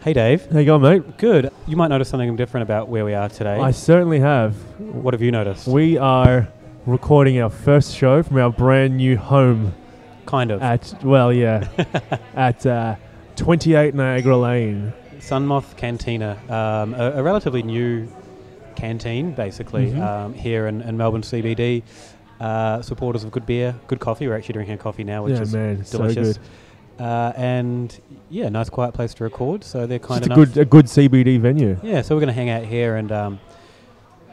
Hey, Dave. How you going, mate? Good. You might notice something different about where we are today. I certainly have. what have you noticed? We are recording our first show from our brand new home kind of. at, well, yeah, at uh, 28 Niagara Lane. Sunmoth Cantina, um, a, a relatively new canteen, basically, Mhm. um, here in, in Melbourne CBD. Uh, supporters of good beer, good coffee. We're actually drinking coffee now, which yeah, is man, so delicious. good. Uh, and yeah, nice quiet place to record. So they're kind of a good, a good CBD venue. Yeah, so we're going to hang out here and um,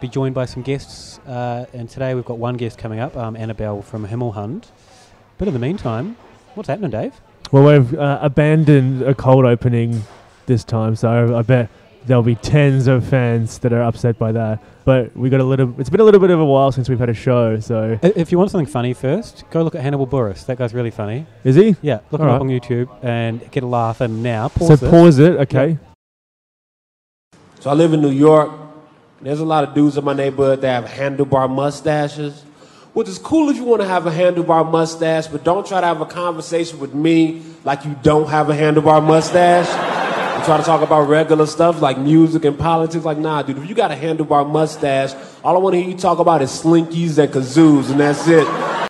be joined by some guests. Uh, and today we've got one guest coming up, um, Annabelle from Himmelhund. But in the meantime, what's happening, Dave? Well, we've uh, abandoned a cold opening this time, so I bet there'll be tens of fans that are upset by that. But we got a little. It's been a little bit of a while since we've had a show. So If you want something funny first, go look at Hannibal Buress. That guy's really funny. is he? Yeah, look All him up right. on YouTube and get a laugh. And now pause so this. pause it. Okay. So I live in New York. There's a lot of dudes in my neighborhood that have handlebar mustaches, which is cool if you want to have a handlebar mustache, but don't try to have a conversation with me like you don't have a handlebar mustache. Try to talk about regular stuff like music and politics. Like, nah, dude, if you got a handlebar mustache, all I want to hear you talk about is slinkies and kazoos, and that's it.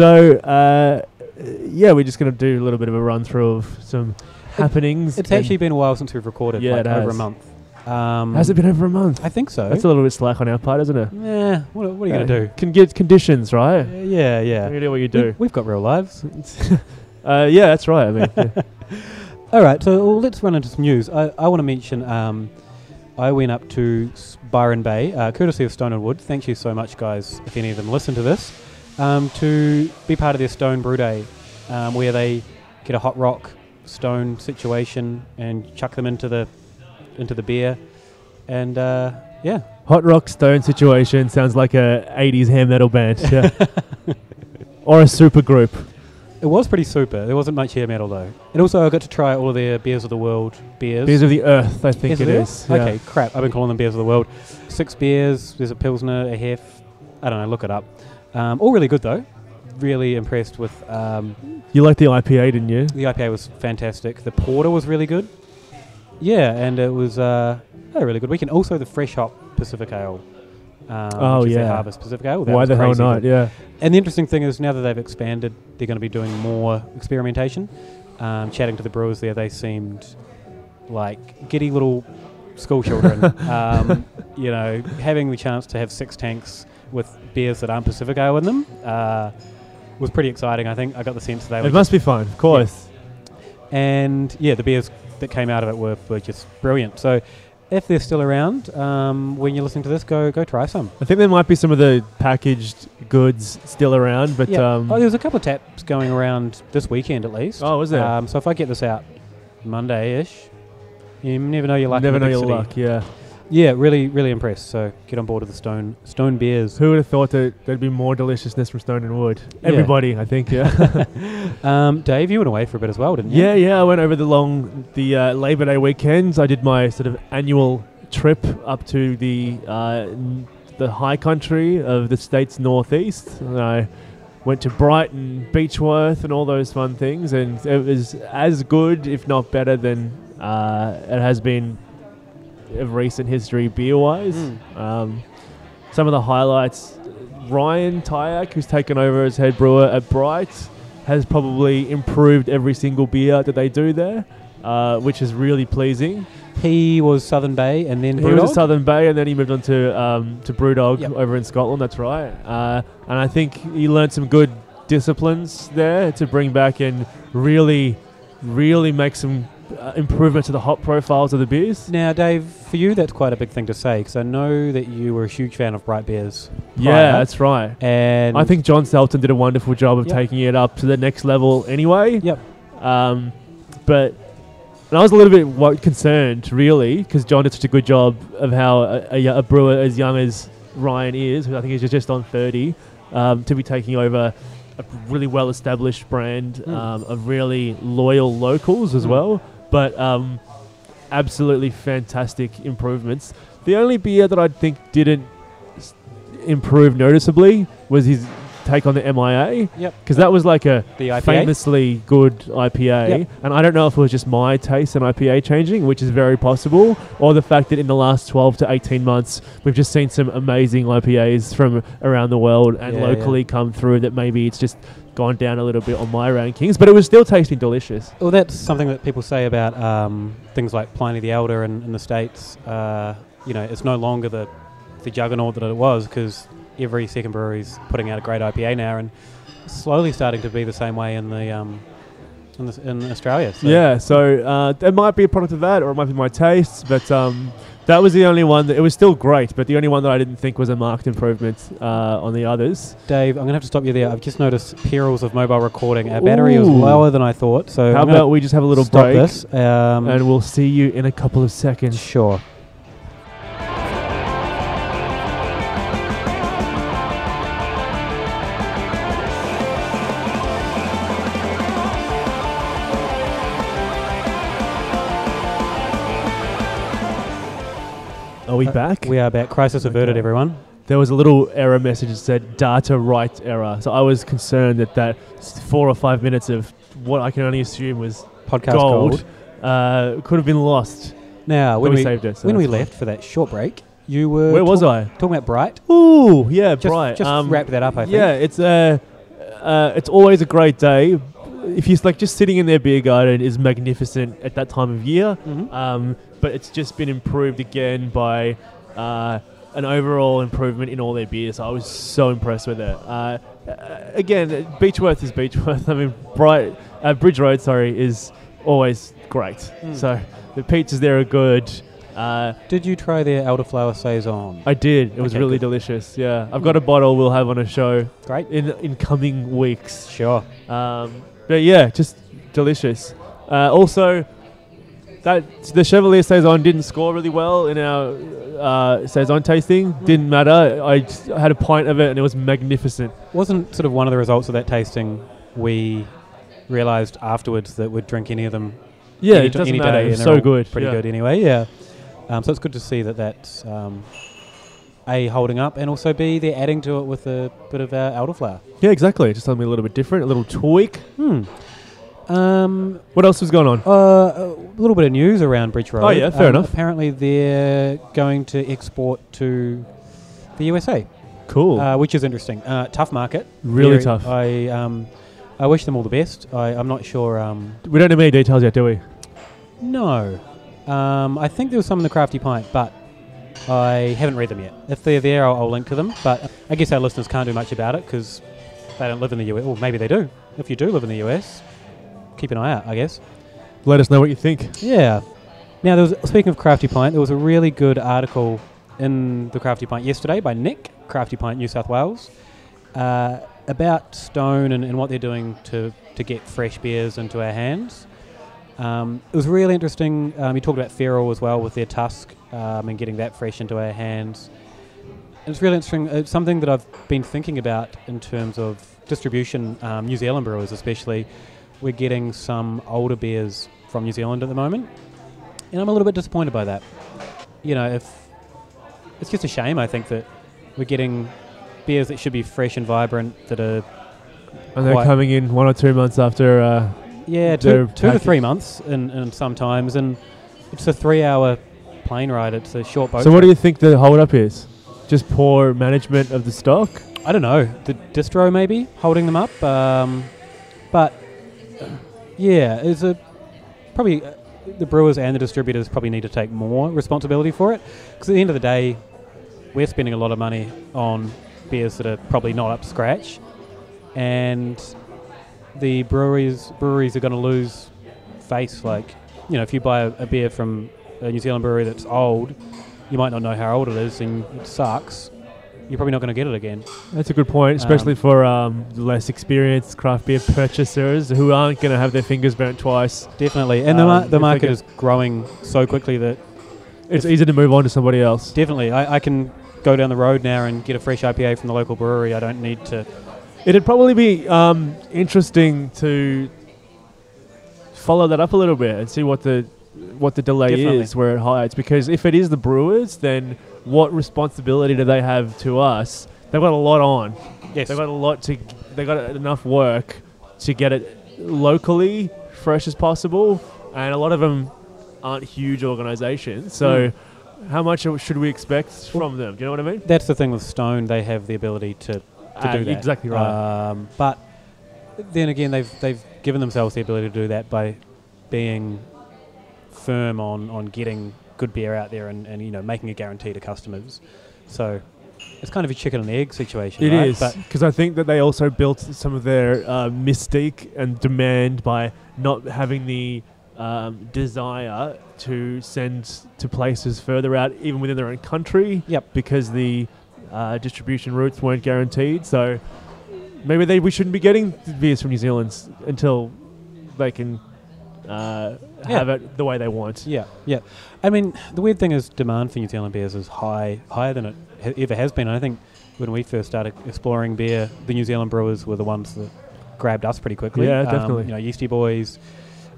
So uh, yeah, we're just gonna do a little bit of a run through of some happenings. It's actually been a while since we've recorded, Yeah, like it over a month. Um, has it been over a month? I think so. That's a little bit slack on our part, isn't it? yeah. What, what are you going to do? Can get conditions, right? Yeah, yeah. You do what you We- do. We've got real lives. Uh, yeah, that's right. I mean, yeah. All right, so well, let's run into some news. I, I want to mention um, I went up to S- Byron Bay, uh, courtesy of Stone and Wood. Thank you so much, guys, if any of them listen to this, um, to be part of their Stone Brew Day, um, where they get a hot rock stone situation and chuck them into the into the beer, and uh, yeah, Hot Rock Stone situation sounds like a 80s hair metal band. Yeah. or a super group. it was pretty super. There wasn't much hair metal though, and also I got to try all of their beers of the world beers. Beers of the Earth, I think Beers it is. Earth? Okay, crap. I've been calling them beers of the world. Six beers. There's a pilsner, a hef. I don't know. Look it up. Um, all really good though. Really impressed with um, You liked the IPA, didn't you? the IPA. Was fantastic. The porter was really good. Yeah, and it was uh, a really good weekend. Also, the fresh hop Pacific Ale. Um, Oh, which is their yeah. Harvest Pacific Ale. Why the hell not? Yeah. And the interesting thing is now that they've expanded, they're going to be doing more experimentation. Um, chatting to the brewers there, they seemed like giddy little school children. um, you know, having the chance to have six tanks with beers that aren't Pacific Ale in them uh, was pretty exciting. I think I got the sense that they were. It must be fun, of course. and yeah, the beers that came out of it were, were just brilliant. So. If they're still around um, when you're listening to this, go go try some. I think there might be some of the packaged goods still around, but yeah. um, oh, there was a couple of taps going around this weekend at least. Oh, was there? Um, so if I get this out Monday-ish, you never know your luck. never know your luck. Yeah. Yeah, really, really impressed. So get on board with the Stone Stone beers. Who would have thought that there'd be more deliciousness from Stone and Wood? Yeah. Everybody, I think. Yeah. Um, Dave, you went away for a bit as well, didn't you? yeah, yeah. I went over the long, the uh, Labor Day weekends. I did my sort of annual trip up to the uh, n- the high country of the state's northeast. And I went to Brighton, Beechworth, and all those fun things, and it was as good, if not better, than uh, it has been of recent history beer-wise. Mm. Um, some of the highlights: Ryan Tyak, who's taken over as head brewer at Bright, has probably improved every single beer that they do there, uh, which is really pleasing. He was Southern Bay and then He was at Southern Bay, and then he moved on to um, to Brewdog Yep. over in Scotland. That's right, uh, and I think he learned some good disciplines there to bring back and really, really make some uh, improvement to the hop profiles of the beers. Now, Dave, for you, that's quite a big thing to say because I know that you were a huge fan of Bright Beers. Yeah, prior, that's right. and I think John Selton did a wonderful job of Yep. taking it up to the next level anyway. Yep. Um, but And I was a little bit wo- concerned, really, because John did such a good job of how a, a, a brewer as young as Ryan is, who I think he's just on 30, um, to be taking over a really well established brand Mm. um, of really loyal locals as Mm. well. But um, absolutely fantastic improvements. The only beer that I think didn't s- improve noticeably was his take on the MIA. Yep. Because that was like a The IPA. famously good IPA, Yep. and I don't know if it was just my taste in IPA changing, which is very possible, or the fact that in the last 12 to 18 months we've just seen some amazing IPAs from around the world and Yeah, locally come through. That maybe it's just gone down a little bit on my rankings, but it was still tasting delicious. Well, that's something that people say about um, things like Pliny the Elder in, in the States. Uh, you know, it's no longer the, the juggernaut that it was because every second brewery's putting out a great IPA now and slowly starting to be the same way in the um, in, the, in Australia. So Yeah, so uh, it might be a product of that, or it might be my tastes, but um, that was the only one that it was still great, but the only one that I didn't think was a marked improvement uh, on the others. Dave, I'm going to have to stop you there. I've just noticed perils of mobile recording. Our battery was Ooh. lower than I thought. So How I'm gonna about we just have a little stop break, this. Um, and we'll see you in a couple of seconds. sure. We Uh, back? We are back. Crisis averted, everyone. there was a little error message that said data write error. So I was concerned that that four or five minutes of what I can only assume was Podcast gold, uh, could have been lost. Now, when we, we, saved it. so when we that's fine. left for that short break, you were where was talk- I? talking about Bright. Ooh, yeah, Just, bright. just Um, wrap that up, I think. Yeah, it's uh, uh, it's always a great day. If you like, just sitting in their beer garden is magnificent at that time of year. Mhm. Um, but it's just been improved again by uh, an overall improvement in all their beers. I was so impressed with it. Uh, uh, again, Beechworth is Beechworth. I mean, Bright uh, Bridge Road, sorry, is always great. Mm. So the pizzas there are good. Uh, Did you try their elderflower saison? I did. It was really good. delicious. Yeah, I've got a bottle we'll have on a show Great. in in coming weeks. Sure. Um, but yeah, just delicious. Uh, also, that the Chevalier saison didn't score really well in our uh, saison tasting. Didn't matter. I had a pint of it and it was magnificent. Wasn't sort of one of the results of that tasting we realised afterwards that we'd drink any of them Yeah, any, it doesn't any matter. day. It and was they're so good. Pretty yeah. good anyway, yeah. Um, so it's good to see that that's um, A, holding up, and also B, they're adding to it with a bit of uh, elderflower. Yeah, exactly. Just something a little bit different, a little tweak. Hmm. Um, What else was going on? Uh, a little bit of news around Bridge Road. Oh, yeah, fair Um, enough. Apparently, they're going to export to the USA, Cool. uh, which is interesting. Uh, tough market, Really Very- tough. I um, I wish them all the best. I, I'm not sure. Um, we don't have many details yet, do we? no, um, I think there was some in the Crafty Pint, but I haven't read them yet. If they're there, I'll, I'll link to them. But I guess our listeners can't do much about it because they don't live in the US. Or maybe they do. If you do live in the US, keep an eye out. I guess. Let us know what you think. Yeah. Now, there was speaking of Crafty Pint, there was a really good article in the Crafty Pint yesterday by Nick, Crafty Pint, New South Wales, uh, about Stone and, and what they're doing to, to get fresh beers into our hands. Um, it was really interesting. Um, he talked about Feral as well with their Tusk um, and getting that fresh into our hands. And it's really interesting. It's something that I've been thinking about in terms of distribution, um, New Zealand brewers especially. We're getting some older beers from New Zealand at the moment, and I'm a little bit disappointed by that. You know, if it's just a shame, I think that we're getting beers that should be fresh and vibrant that are And they're coming in one or two months after. Uh, yeah two, two to three months in, in sometimes, and it's a three-hour plane ride. It's a short boat. so, what do you think the hold up is? Just poor management of the stock? I don't know. The distro maybe holding them up, um, but uh, yeah, it's a probably uh, the brewers and the distributors probably need to take more responsibility for it because at the end of the day, we're spending a lot of money on beers that are probably not up scratch, and the breweries breweries are going to lose face. Like you know, if you buy a, a beer from a New Zealand brewery that's old, you might not know how old it is, and it sucks you're probably not going to get it again. That's a good point, especially Um, for um, less experienced craft beer purchasers who aren't going to have their fingers burnt twice. Definitely, and the, mar- Um, the market is growing so quickly that It's easy to move on to somebody else. definitely I, I can go down the road now and get a fresh IPA from the local brewery. I don't need to. It'd probably be um, interesting to follow that up a little bit and see what the what the delay Definitely. is where it hides. Because if it is the brewers, then what responsibility do they have to us? They've got a lot on. Yes, They've got a lot to. They got enough work to get it locally fresh as possible, and a lot of them aren't huge organisations. So, how much should we expect from them? Do you know what I mean? that's the thing with Stone. They have the ability to, to Ah, do that. exactly right. Um, but then again, they've they've given themselves the ability to do that by being firm on, on getting good beer out there and, and you know making a guarantee to customers. So it's kind of a chicken and egg situation. It right? is because I think that they also built some of their uh, mystique and demand by not having the um, desire to send to places further out, even within their own country. Yep. Because the uh, distribution routes weren't guaranteed, so maybe they we shouldn't be getting beers from New Zealand s- until they can uh, Yeah. have it the way they want. Yeah, yeah. I mean, the weird thing is demand for New Zealand beers is high, higher than it ha- ever has been. And I think when we first started exploring beer, the New Zealand brewers were the ones that grabbed us pretty quickly. Yeah, Um, definitely. you know, Yeasty Boys,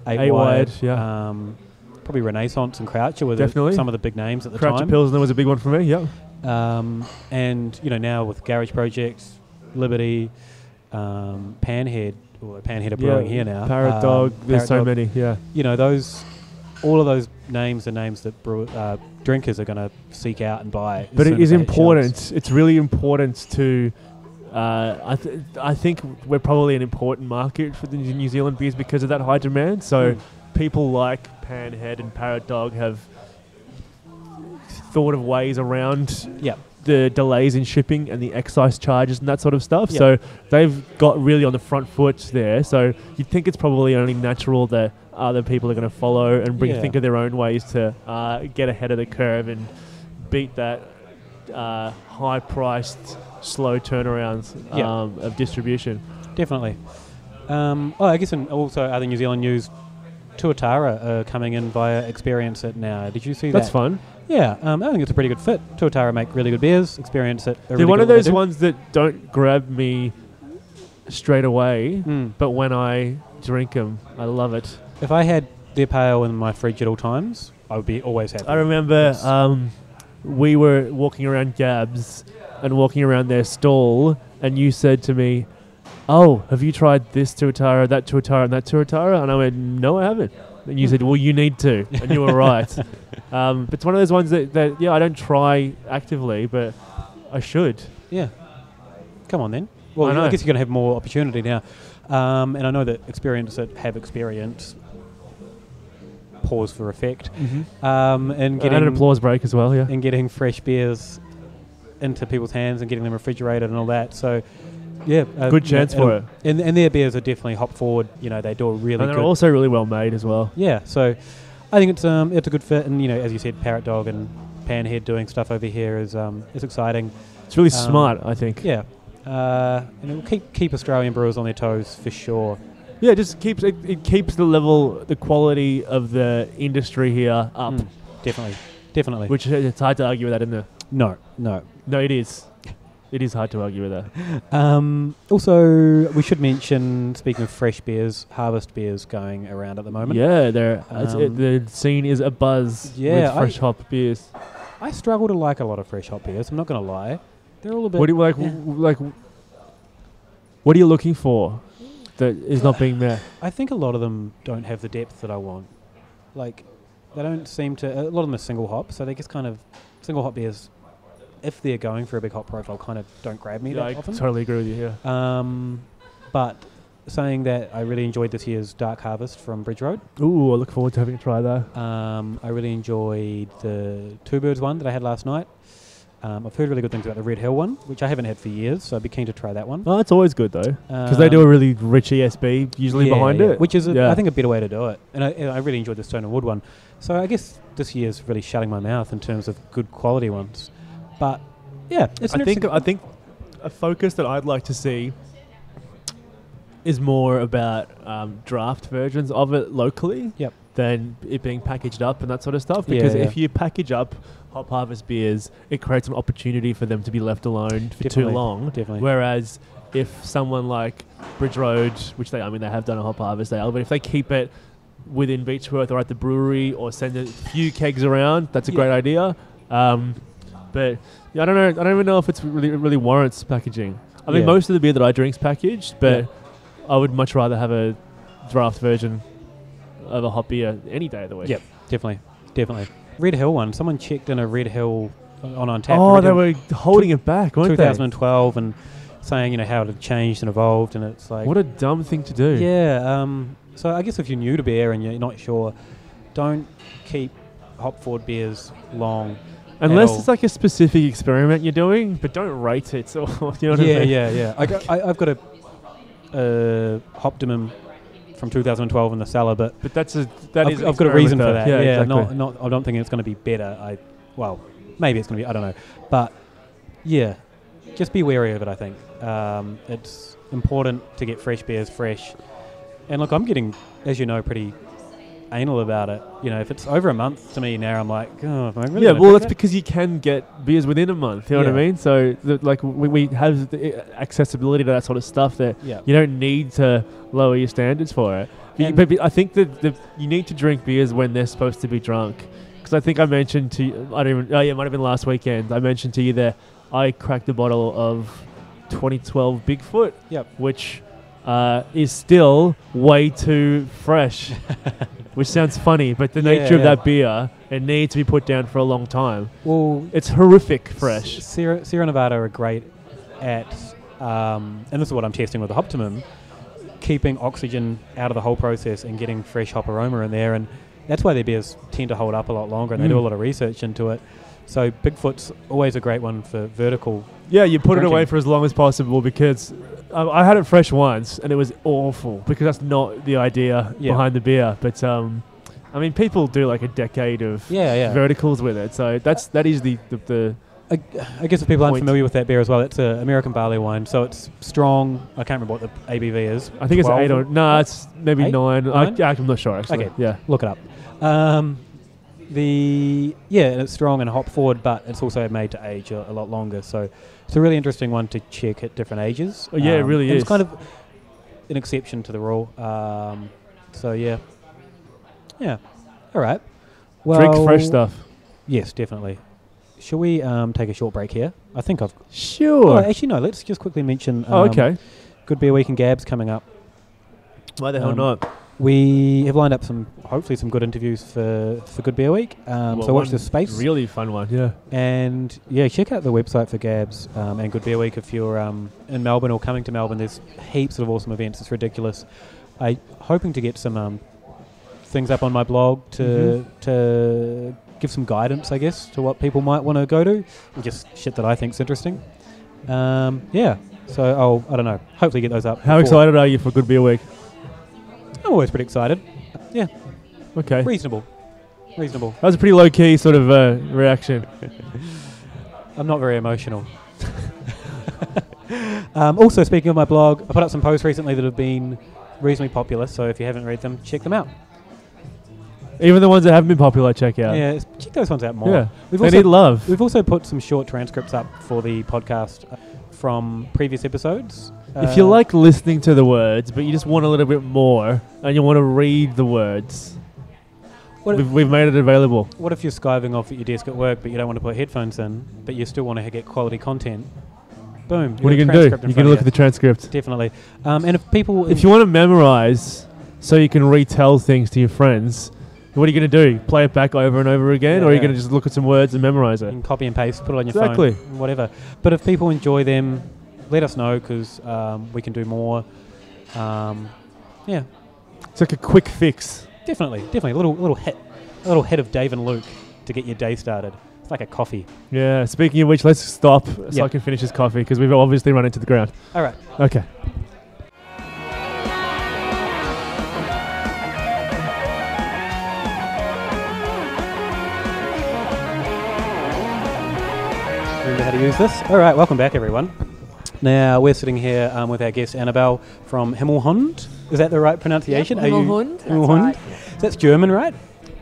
Eight, Eight Wired, yeah. Um, probably Renaissance and Croucher were the, Definitely. some of the big names at the Croucher time. Pilsner was a big one for me. Yeah. Um, and you know now with Garage Projects, Liberty, um, Panhead, or Panhead are brewing here now. Parrot um, Dog. There's Parrot so Dog. many. Yeah. you know those all of those names are names that brew, uh, drinkers are going to seek out and buy. but it is important. It's really important to. Uh, I th- I think we're probably an important market for the New Zealand beers because of that high demand. So Mm. people like Panhead and Parrot Dog have thought of ways around Yep. The delays in shipping and the excise charges and that sort of stuff. Yep. So they've got really on the front foot there. So you'd think it's probably only natural that other people are going to follow and bring Yeah. think of their own ways to uh, get ahead of the curve and beat that uh, high-priced, slow turnarounds um, of distribution. definitely. Um, oh, I guess in also other New Zealand news, Tuatara are coming in via Experience It now. Did you see That's that? fun. Yeah, um, I think it's a pretty good fit. Tuatara make really good beers. Experience It. They're really one of those ones that don't grab me straight away, Mm. but when I drink them, I love it. If I had their pale in my fridge at all times, I would be always happy. I remember um, we were walking around Gabs and walking around their stall, and you said to me, "Oh, have you tried this tuatara, that tuatara, and that tuatara?" And I went, "No, I haven't." And you said, "Well, you need to," and you were right. Um, but it's one of those ones that, that yeah, I don't try actively, but I should. Yeah. Come on then. Well, I I, guess you're going to have more opportunity now. Um, and I know that experience that have experience. Pause for effect. Um, and And getting an applause break as well. Yeah. and getting fresh beers into people's hands and getting them refrigerated and all that. So, yeah, uh, Good chance for it'll- And, and their beers are definitely hop forward. You know, they do a really And they're good. also really well made as well. yeah, so I think it's um it's a good fit. And you know, as you said, Parrot Dog and Panhead doing stuff over here is um is exciting. It's really Um, smart, I think. Yeah. Uh, and it will keep keep Australian brewers on their toes for sure. Yeah, it just keeps it, it keeps the level, the quality of the industry here up. Mm, definitely, definitely. Which it's hard to argue with that, isn't it? no, no. No, it is. It is hard to argue with that. Um, also, we should mention, speaking of fresh beers, harvest beers going around at the moment. Yeah, there. it's- it- Um, the scene is a buzz yeah, with fresh I- hop beers. I struggle to like a lot of fresh hop beers. I'm not going to lie. They're all a bit. What do you like? yeah. w- Like, what are you looking for that is not being there? I think a lot of them don't have the depth that I want. Like, they don't seem to. A lot of them are single hop, so they just kind of single hop beers. If they're going for a big hop profile, kind of don't grab me Yeah, that I often. totally agree with you. Yeah. Um, but saying that, I really enjoyed this year's Dark Harvest from Bridge Road. Ooh, I look forward to having a try that. Um, I really enjoyed the Two Birds one that I had last night. Um, I've heard really good things about the Red Hill one, which I haven't had for years, so I'd be keen to try that one. Oh, it's always good though, because they do a really rich ESB usually Yeah, behind yeah, it. which is a, Yeah. I think a better way to do it. And I, and I really enjoyed the Stone and Wood one. So I guess this year's really shutting my mouth in terms of good quality ones. But yeah, it's I think I think a focus that I'd like to see is more about um, draft versions of it locally Yep. than it being packaged up and that sort of stuff. Because Yeah, if you package up Hop Harvest beers, it creates an opportunity for them to be left alone for Definitely, too long. definitely. Whereas if someone like Bridge Road, which they I mean they have done a Hop Harvest ale, but if they keep it within Beechworth or at the brewery or send a few kegs around, that's a Yeah. great idea. Um, but yeah, I don't know. I don't even know if it's really it really warrants packaging. I mean, Yeah. most of the beer that I drink's packaged, but. I would much rather have a draft version of a hop beer any day of the week. Yep, definitely, definitely. Red Hill one. Someone checked in a Red Hill on on tap. Oh, Red they Hill were holding it back, weren't 2012 and saying you know how it had changed and evolved, and it's like What a dumb thing to do. yeah. Um, so I guess if you're new to beer and you're not sure, don't keep hop forward beers long. Unless it's like a specific experiment you're doing, but don't rate it. So you know what yeah, I mean? yeah, yeah. I got, I, I've got a uh, Optimum from 2012 in the cellar, but But that's a that I've, is I've got a reason for that. Yeah, Yeah, exactly. not, not. I don't think it's going to be better. I well, maybe it's going to be. I don't know, but yeah, just be wary of it. I think um, it's important to get fresh beers fresh. And look, I'm getting, as you know, pretty anal about it. You know, if it's over a month to me now, I'm like, oh, am I really yeah, well, that's that? because you can get beers within a month. You know what I mean? So, the, like, we, we have the uh, accessibility to that sort of stuff that yeah, you don't need to lower your standards for it. But, you- And- but, but I think that the, you need to drink beers when they're supposed to be drunk. Because I think I mentioned to you, I don't even, oh yeah, it might have been last weekend. I mentioned to you that I cracked a bottle of 2012 Bigfoot, Yep. which uh, is still way too fresh. which sounds funny, but the Yeah, nature of yeah. that beer, it needs to be put down for a long time. Well, It's horrific fresh. S- Sierra, Sierra Nevada are great at, um, and this is what I'm testing with the Optimum, keeping oxygen out of the whole process and getting fresh hop aroma in there. And that's why their beers tend to hold up a lot longer and they do a Mm. lot of research into it. So Bigfoot's always a great one for vertical. Yeah, you put it away for as long as possible because I, I had it fresh once and it was awful because that's not the idea Yeah. behind the beer. But um, I mean, people do like a decade of Yeah, yeah. verticals with it, so that's that is the the, the I, I guess if people aren't familiar with that beer as well, it's an American barley wine. So it's strong. I can't remember what the ABV is. I think it's 12? eight or no, it's maybe Eight? nine. Nine? I, I'm not sure actually. Okay. Yeah, Look it up. Um, the yeah, and it's strong and hop forward, but it's also made to age a, a lot longer. So it's a really interesting one to check at different ages. Oh, yeah, it Um, really is. It's kind of an exception to the rule. Um, so yeah, yeah. All right. Well, drink fresh stuff. Yes, definitely. Shall we um, take a short break here? I think I've. Sure. Oh, actually, no. Let's just quickly mention. Um, oh, okay. Good Beer Week in Gabs coming up. Why the hell um, not? We have lined up some, hopefully, some good interviews for, for Good Beer Week. Um, Well, so watch this space. Really fun one. Yeah. And yeah, check out the website for Gabs um, and Good Beer Week if you're um, in Melbourne or coming to Melbourne. There's heaps of awesome events. It's ridiculous. I'm hoping to get some um, things up on my blog to Mhm. to give some guidance, I guess, to what people might want to go to, just shit that I think's interesting. Um, yeah. So I'll I don't know. Hopefully get those up. How excited are you for Good Beer Week? I'm always pretty excited. Yeah, Okay. Reasonable. Reasonable. That was a pretty low key sort of uh, reaction. I'm not very emotional. um, also, speaking of my blog, I put up some posts recently that have been reasonably popular. So if you haven't read them, check them out. Even the ones that haven't been popular, check out. Yeah, s- check those ones out more. Yeah. We've They also need love. we've also put some short transcripts up for the podcast uh, from previous episodes. If you Uh, like listening to the words, but you just want a little bit more, and you want to read the words, What we've, we've made it available. what if you're skiving off at your desk at work, but you don't want to put headphones in, but you still want to get quality content? Boom. What are you going to do? You're going to look at the transcript. Definitely. Um, and if people, If you want to memorize so you can retell things to your friends, what are you going to do? Play it back over and over again? or are you Yeah. going to just look at some words and memorize it? can copy and paste, put it on your Exactly. phone, whatever. But if people enjoy them, let us know because um, we can do more. Um, yeah, It's like a quick fix. definitely, definitely a little little hit, a little hit of Dave and Luke to get your day started. It's like a coffee. Yeah, speaking of which, let's stop so Yeah. I can finish this coffee because we've obviously run into the ground. All right. Okay. Remember how to use this? All right, welcome back, everyone. Now, we're sitting here um, with our guest Annabelle from Himmelhund. Is that the right pronunciation? Yep, Himmelhund, that's Himmelhund? right. That's German, right?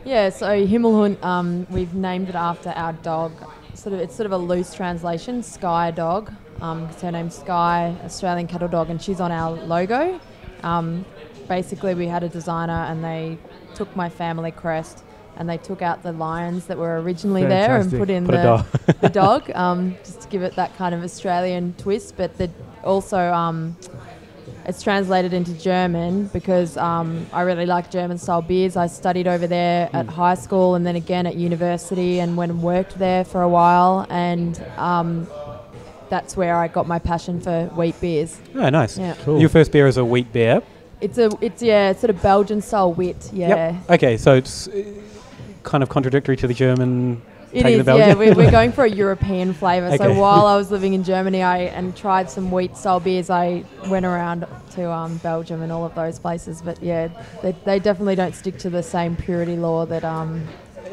Yeah, so Himmelhund, um, we've named it after our dog. Sort of, it's sort of a loose translation, Sky Dog. Um, 'cause her name's Sky, Australian cattle dog, and she's on our logo. Um, basically, we had a designer, and they took my family crest, and they took out the lions that were originally there and put in Put the dog. the dog, um, just to give it that kind of Australian twist. But the, also, um, it's translated into German because um, I really like German style beers. I studied over there at high school and then again at university and went and worked there for a while. And um, that's where I got my passion for wheat beers. Oh, nice. Yeah. Cool. Your first beer is a wheat beer. It's a, it's yeah, it's sort of Belgian style wit. Yeah. Yep. Okay, so it's uh, kind of contradictory to the German. It is, yeah. We're, we're going for a European flavour. Okay. So while I was living in Germany, I and tried some wheat style beers. I went around to um, Belgium and all of those places. But yeah, they, they definitely don't stick to the same purity law that um,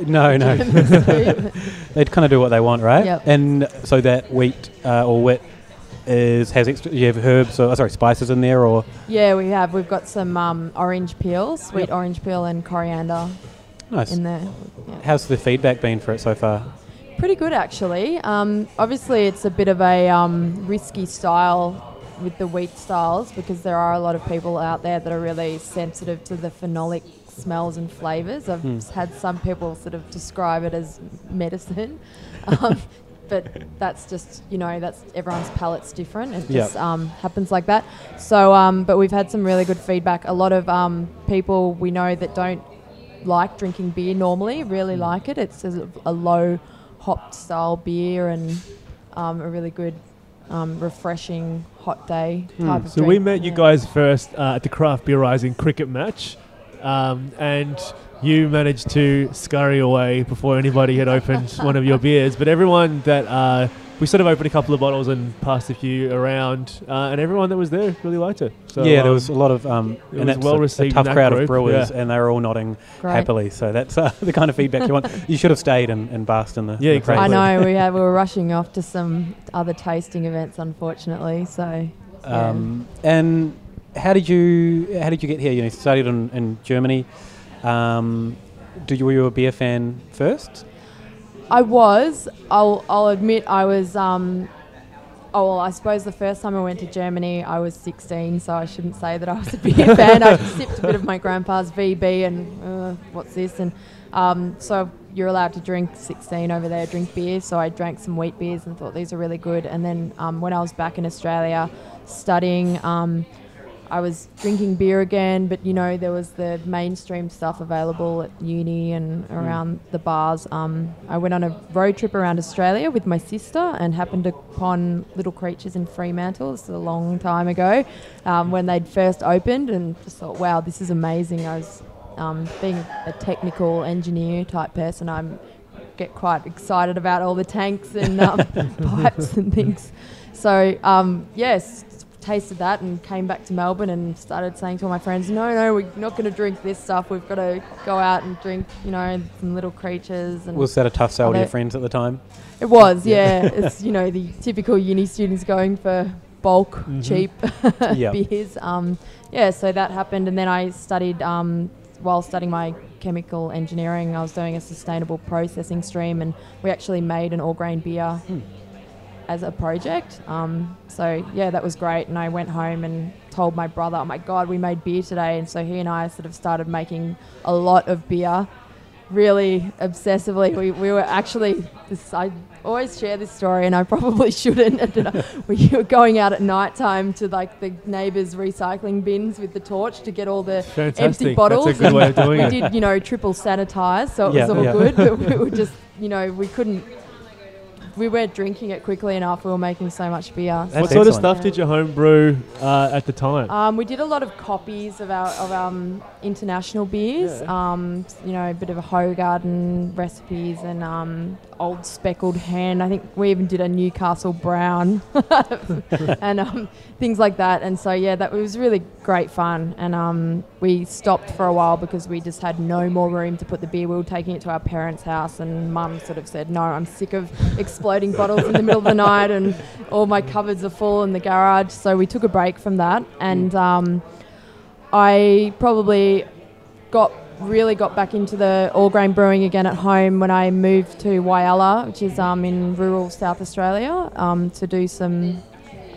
No, no. They kind of do what they want, right? Yep. And so that wheat uh, or wit is has extra. You have herbs, or sorry, spices in there, or yeah, we have. We've got some um, orange peel, sweet Yep. orange peel, and coriander nice. in there. Yeah. How's the feedback been for it so far? Pretty good, actually. Um, obviously, it's a bit of a um, risky style with the wheat styles because there are a lot of people out there that are really sensitive to the phenolic smells and flavors. I've Hmm. had some people sort of describe it as medicine. Um, but that's just, you know, that's everyone's palate's different. It Yep. just um, happens like that. So, um, but we've had some really good feedback. A lot of um, people we know that don't like drinking beer normally really Hmm. like it. It's a, a low hopped style beer and um, a really good, um, refreshing hot day Hmm. type of beer. So drink. we met you guys first uh, at the Craft Beer Rising cricket match, um, and you managed to scurry away before anybody had opened one of your beers. But everyone that uh, we sort of opened a couple of bottles and passed a few around, uh, and everyone that was there really liked it. So, yeah, there um, was a lot of um, it and was well a- a, received tough that crowd of brewers, yeah. and they were all nodding Great. happily. So that's uh, the kind of feedback you want. You should have stayed and, and basked in the. Yeah, the crowd. I know we had we were rushing off to some other tasting events, unfortunately. So yeah. Um, and how did you how did you get here? You know, you studied in, in Germany. Um, do you were you a beer fan first? I was. I'll I'll admit I was. Um, oh well, I suppose the first time I went to Germany, I was 16, so I shouldn't say that I was a beer fan. I sipped a bit of my grandpa's VB and uh, what's this? And um, so you're allowed to drink 16 over there, drink beer. So I drank some wheat beers and thought these are really good. And then um, when I was back in Australia studying. Um, I was drinking beer again, but you know there was the mainstream stuff available at uni and around the bars. Um, I went on a road trip around Australia with my sister and happened upon Little Creatures in Fremantle. This is a long time ago um, when they'd first opened, and just thought, wow, this is amazing. I was um, being a technical engineer type person. I'm get quite excited about all the tanks and um, pipes and things. So um, yes, tasted that and came back to Melbourne and started saying to all my friends, no, no, we're not going to drink this stuff. We've got to go out and drink, you know, some little creatures. And Was that a tough sell to your friends at the time? it was, yeah. it's you know the typical uni students going for bulk, Mhm. cheap Yep. beers. Um, yeah, so that happened, and then I studied um, while studying my chemical engineering. I was doing a sustainable processing stream, and we actually made an all grain beer as a project. Um, so yeah, that was great. And I went home and told my brother, "Oh my god, we made beer today!" And so he and I sort of started making a lot of beer, really obsessively. We, we were actually this. I always share this story, and I probably shouldn't. we were going out at night time to like the neighbours' recycling bins with the torch to get all the Fantastic. empty bottles. That's a good way of doing we it. did, you know, triple sanitize, so it Yeah, was all yeah. good. But we were just, you know, we couldn't. We weren't drinking it quickly enough. We were making so much beer. That's what sort of excellent. stuff did you home brew uh, at the time? Um, we did a lot of copies of our of um, international beers. Yeah. Um, you know, a bit of a Hoegaarden recipes and um, old speckled hen. I think we even did a Newcastle brown and um, things like that. And so yeah, that was really great fun. And um, we stopped for a while because we just had no more room to put the beer. We were taking it to our parents' house, and Mum sort of said, "No, I'm sick of exploding bottles in the middle of the night, and all my cupboards are full in the garage. So we took a break from that, and um, I probably got really got back into the all grain brewing again at home when I moved to Whyalla, which is um, in rural South Australia, um, to do some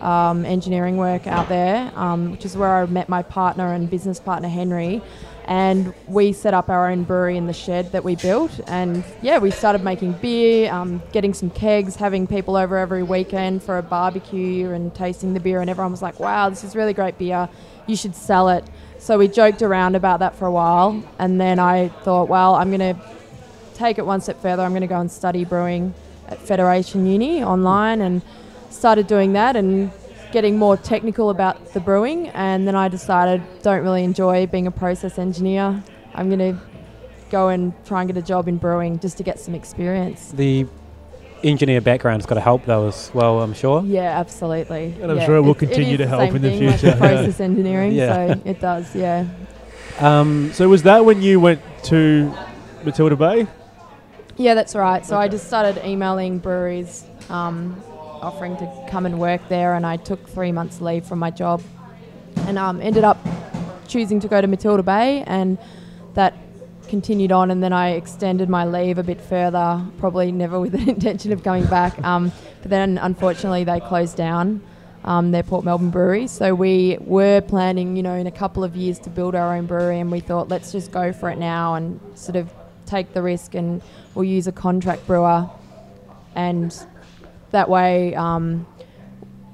um, engineering work out there, um, which is where I met my partner and business partner Henry. And we set up our own brewery in the shed that we built. And yeah, we started making beer, um, getting some kegs, having people over every weekend for a barbecue and tasting the beer. And everyone was like, wow, this is really great beer. You should sell it. So we joked around about that for a while. And then I thought, well, I'm going to take it one step further. I'm going to go and study brewing at Federation Uni online and started doing that and getting more technical about the brewing. And then I decided, don't really enjoy being a process engineer. I'm going to go and try and get a job in brewing just to get some experience. The engineer background's got to help though as well, I'm sure. Yeah, absolutely. And I'm Yeah, sure it will continue is to help in the thing, like process engineering, Yeah. so it does, yeah. Um, So was that when you went to Matilda Bay? Yeah, that's right. So I just started emailing breweries, um, offering to come and work there, and I took three months leave from my job, and um, ended up choosing to go to Matilda Bay, and that continued on, and then I extended my leave a bit further, probably never with the intention of coming back. Um, but then unfortunately they closed down. Um, their Port Melbourne brewery. So we were planning, you know, in a couple of years to build our own brewery, and we thought let's just go for it now and sort of take the risk, and we'll use a contract brewer, and that way um,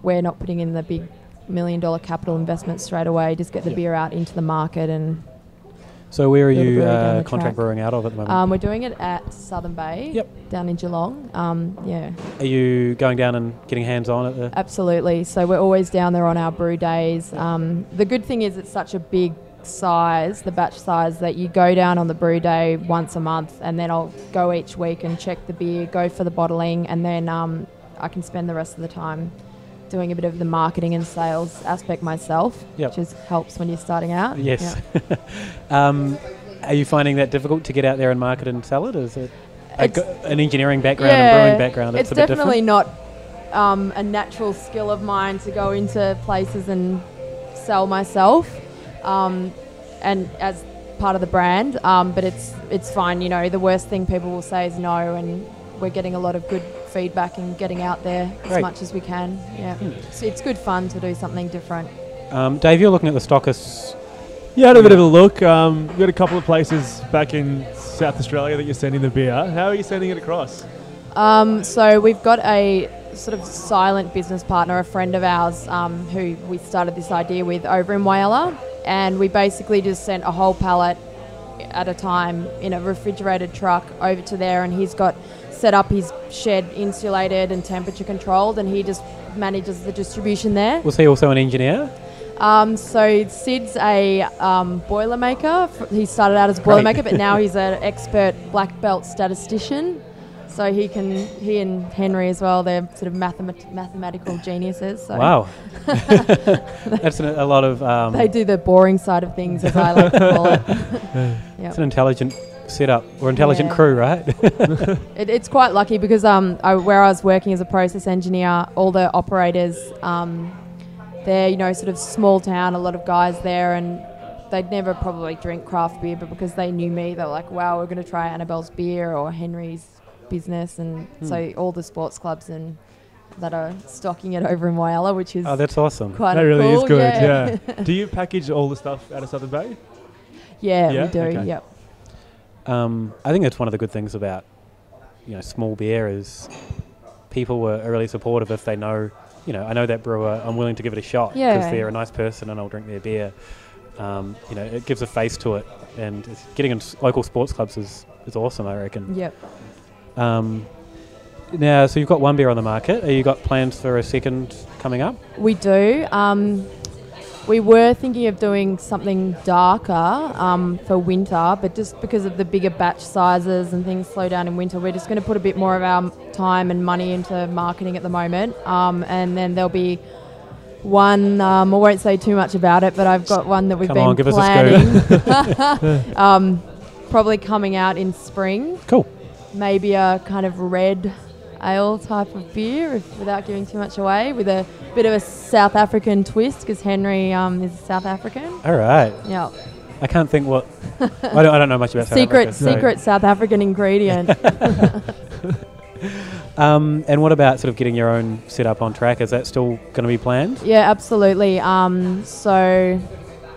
we're not putting in the big million dollar capital investment straight away. Just get the Yeah. beer out into the market, and so where are you uh, contract track. brewing out of at the moment? um, we're doing it at Southern Bay, Yep. down in Geelong. Um, yeah. are you going down and getting hands on at the? Absolutely. So we're always down there on our brew days. Um, the good thing is it's such a big size, the batch size, that you go down on the brew day once a month, and then I'll go each week and check the beer, go for the bottling, and then um, I can spend the rest of the time doing a bit of the marketing and sales aspect myself, Yep. which is, helps when you're starting out. Yes. Yeah. um, are you finding that difficult to get out there and market and sell it? Is it go- an engineering background and brewing background? It's bit definitely not um, a natural skill of mine to go into places and sell myself, um, and as part of the brand. Um, but it's it's fine. You know, the worst thing people will say is no, and we're getting a lot of good feedback and getting out there as Great. much as we can. Yeah, so it's good fun to do something different. Um, Dave, you're looking at the stockists. Yeah, I had a bit of a look. Um, we've got a couple of places back in South Australia that you're sending the beer. How are you sending it across? Um, so we've got a sort of silent business partner, a friend of ours, um, who we started this idea with over in Whyalla, and we basically just sent a whole pallet at a time in a refrigerated truck over to there, and he's got set up his shed insulated and temperature controlled, and he just manages the distribution there. Was he also an engineer? Um, so Sid's a um, boiler maker. He started out as a boiler Great. maker, but now he's an expert black belt statistician. So he can, he and Henry as well. They're sort of mathemat- mathematical geniuses. So Wow. That's an, a lot of. Um, they do the boring side of things, as I like to call it. it's yep. an intelligent setup or intelligent Yeah. crew, right? It, it's quite lucky because um, I, where I was working as a process engineer, all the operators, um, they're you know sort of small town, a lot of guys there, and they'd never probably drink craft beer, but because they knew me, they're like, "Wow, we're going to try Annabelle's beer or Henry's business," and Hmm. so all the sports clubs and that are stocking it over in Whyalla, which is oh, that's awesome. quite that really cool, is good. Yeah, Yeah. Do you package all the stuff out of Southern Bay? yeah, Yeah? we do. Okay. Yep. Um, I think that's one of the good things about you know small beer is people were are really supportive if they know you know I know that brewer I'm willing to give it a shot because Yeah. they're a nice person and I'll drink their beer. Um, you know it gives a face to it and it's, getting in local sports clubs is is awesome I reckon. Yep. Um, now so you've got one beer on the market. Have you got plans for a second coming up? We do. Um, we were thinking of doing something darker um, for winter, but just because of the bigger batch sizes and things slow down in winter, we're just going to put a bit more of our time and money into marketing at the moment. Um, and then there'll be one. Um, I won't say too much about it, but I've got one that we've Come been on, give us a planning. um, probably coming out in spring Cool. maybe a kind of red ale type of beer, if, without giving too much away, with a bit of a South African twist because Henry um, is South African. All right. Yeah, I can't think what. I, don't, I don't know much about South secret so- secret South African ingredient. Um, and what about sort of getting your own setup on track? Is that still going to be planned? yeah, absolutely. Um, so,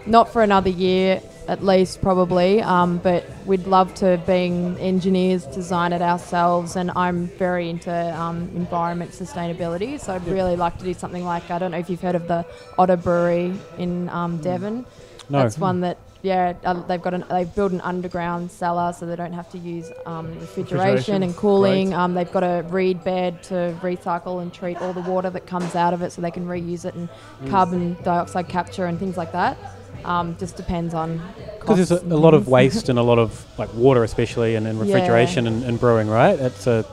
not for another year at least, probably. Um, but we'd love to, being engineers, design it ourselves. And I'm very into um, environment sustainability, so I'd really like to do something like I don't know if you've heard of the Otter Brewery in um, Devon. No. That's one that yeah uh, they've got an they've built an underground cellar so they don't have to use um, refrigeration, Refrigeration, and cooling. Um, they've got a reed bed to recycle and treat all the water that comes out of it so they can reuse it and carbon dioxide capture and things like that. Um, just depends on Because there's a, a lot of waste and a lot of like water, especially, and, and Yeah. refrigeration and, and brewing, right? It's a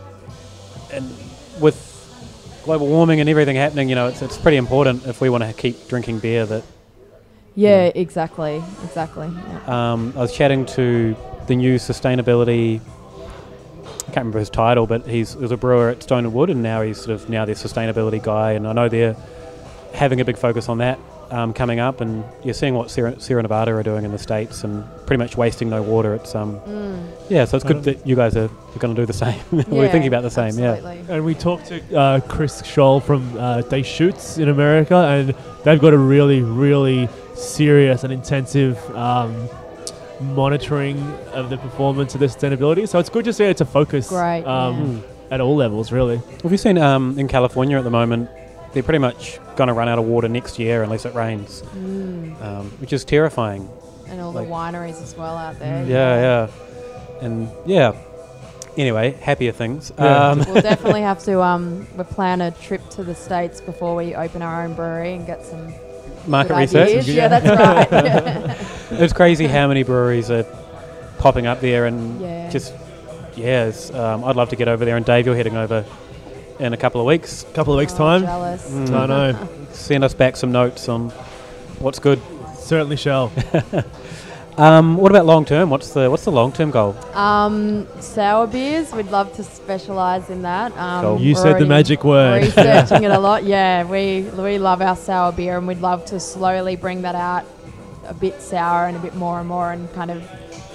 and with global warming and everything happening, you know, it's it's pretty important if we want to keep drinking beer that yeah, exactly, exactly. Yeah. Um, I was chatting to the new sustainability. I can't remember his title, but he's he was a brewer at Stone and Wood, and now he's sort of now their sustainability guy. And I know they're having a big focus on that um, coming up. And you're seeing what Sierra, Sierra Nevada are doing in the states, and pretty much wasting no water. It's um, yeah, so it's good that you guys are, going to do the same. We're Mm. Thinking about the same, yeah. And we talked to uh, Chris Scholl from uh, Deschutes in America, and they've got a really, really serious and intensive um, monitoring of the performance of the sustainability. So it's good to see it's a focus Great, um, at all levels, really. Have you seen um, in California at the moment? They're pretty much going to run out of water next year unless it rains, Mm. um, which is terrifying. And all Like- the wineries as well out there. Yeah, yeah. And yeah. Anyway, happier things. Yeah. Um, we'll definitely have to um, we plan a trip to the states before we open our own brewery and get some market good research. ideas. Yeah, that's right. It's crazy how many breweries are popping up there, and Yeah. just yeah, it's, um, I'd love to get over there. And Dave, you're heading over in a couple of weeks. couple of weeks' Oh, time. Jealous. Mm. I know. Send us back some notes on what's good. Certainly shall. Um, what about long term? What's the what's the long term goal? Um, sour beers, we'd love to specialise in that. Um, Cool. You said the magic word. Researching it a lot. Yeah, we we love our sour beer, and we'd love to slowly bring that out a bit sour and a bit more and more, and kind of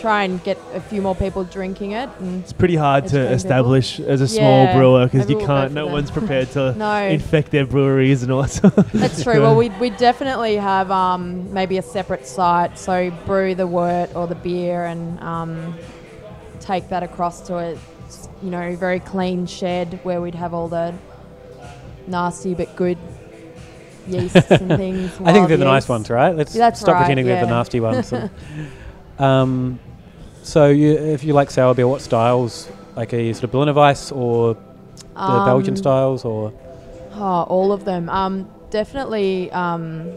try and get a few more people drinking it. And It's pretty hard to pretty establish as a small Yeah, brewer because you can't. for No that. one's prepared to no, infect their breweries and all that. That's true. Well, we we definitely have um, maybe a separate site. So brew the wort or the beer and um, take that across to a you know very clean shed where we'd have all the nasty but good yeasts and things. I think they're the nice ones, right? Let's That's stop right, pretending they're the nasty ones. um, so, you, if you like sour beer, what styles? Like, are you sort of Berliner Weiss or the Belgian Um, styles, or Oh, all of them. Um, definitely. Um,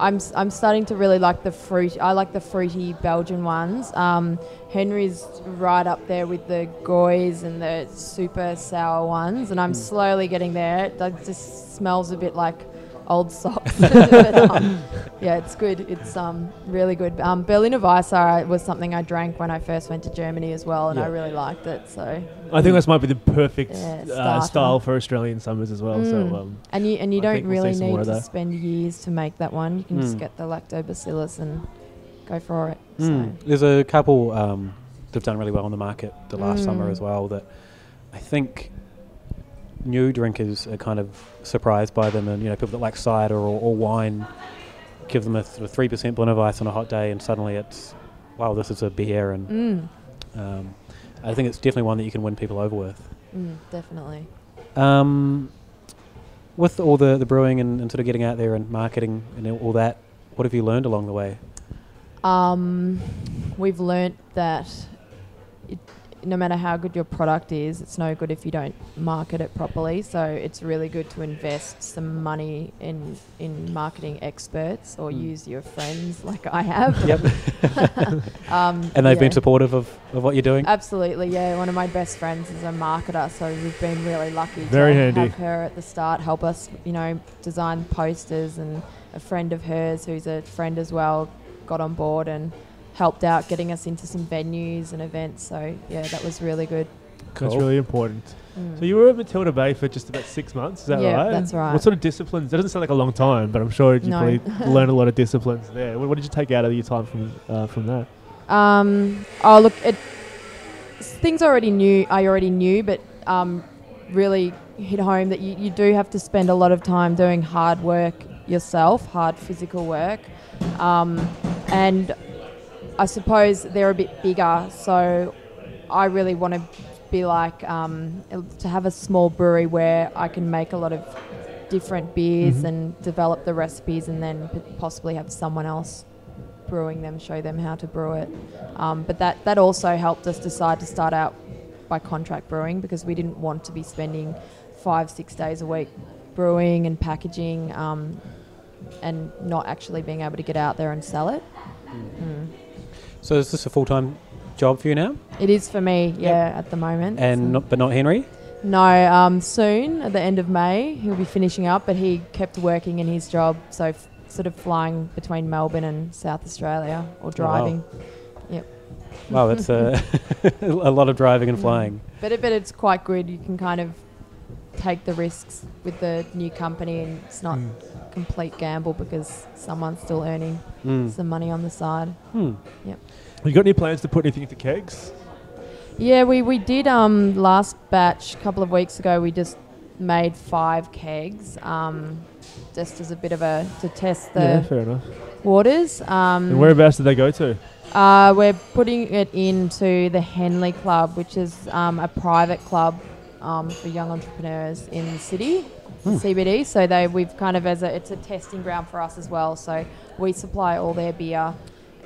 I'm I'm starting to really like the fruit. I like the fruity Belgian ones. Um, Henry's right up there with the goses and the super sour ones, and I'm slowly getting there. It just smells a bit like old socks. But, um, yeah, it's good. It's um, really good. Um, Berliner Weisser was something I drank when I first went to Germany as well, and I really liked it. So I think this might be the perfect Yeah, uh, style for Australian summers as well. Mm. So um, And you and you I don't think we'll really need to spend years to make that one. You can just Mm. get the lactobacillus and go for it. Mm. There's a couple um, that have done really well on the market the last summer Mm. as well that I think new drinkers are kind of surprised by them, and you know people that like cider or, or wine give them a three percent blend of ice on a hot day, and suddenly it's wow, this is a beer, and mm, um, I think it's definitely one that you can win people over with. mm, definitely. Um, with all the, the brewing and, and sort of getting out there and marketing and all that, what have you learned along the way? Um, we've learnt that it, no matter how good your product is, it's no good if you don't market it properly. So it's really good to invest some money in in marketing experts or Mm. use your friends like I have. Yep. um, And they've yeah. been supportive of, of what you're doing? Absolutely, yeah. One of my best friends is a marketer, so we've been really lucky Very to handy. have her at the start help us, you know, design posters. And a friend of hers, who's a friend as well, got on board and helped out getting us into some venues and events. So yeah, that was really good. That's Cool. really important. Mm. So you were at Matilda Bay for just about six months, is that Yeah, right? that's right. What sort of disciplines? That doesn't sound like a long time, but I'm sure you No. probably learned a lot of disciplines there. What, what did you take out of your time from uh, from that? Um, oh look, it, things already knew. I already knew, but um, really hit home that you, you do have to spend a lot of time doing hard work yourself, hard physical work, um, and I suppose they're a bit bigger, so I really want to be like um, to have a small brewery where I can make a lot of different beers Mhm. and develop the recipes, and then possibly have someone else brewing them, show them how to brew it. Um, but that, that also helped us decide to start out by contract brewing because we didn't want to be spending five, six days a week brewing and packaging um, and not actually being able to get out there and sell it. Mm. So is this a full time job for you now? It is for me, yeah, at the moment. And So- not, but not Henry. no, um, soon at the end of May he'll be finishing up, but he kept working in his job, so f- sort of flying between Melbourne and South Australia or driving. Wow, that's a, a lot of driving and flying. But it, but it's quite good. You can kind of take the risks with the new company, and it's not Mm. complete gamble because someone's still earning Mm. some money on the side. Hmm. You got any plans to put anything into kegs? Yeah, we, we did um last batch a couple of weeks ago. We just made five kegs, um, just as a bit of a to test the yeah, fair enough. waters. Um, and whereabouts did they go to? Uh, we're putting it into the Henley Club, which is um, a private club um, for young entrepreneurs in the city, Hmm. CBD. So they we've kind of as a it's a testing ground for us as well. So we supply all their beer,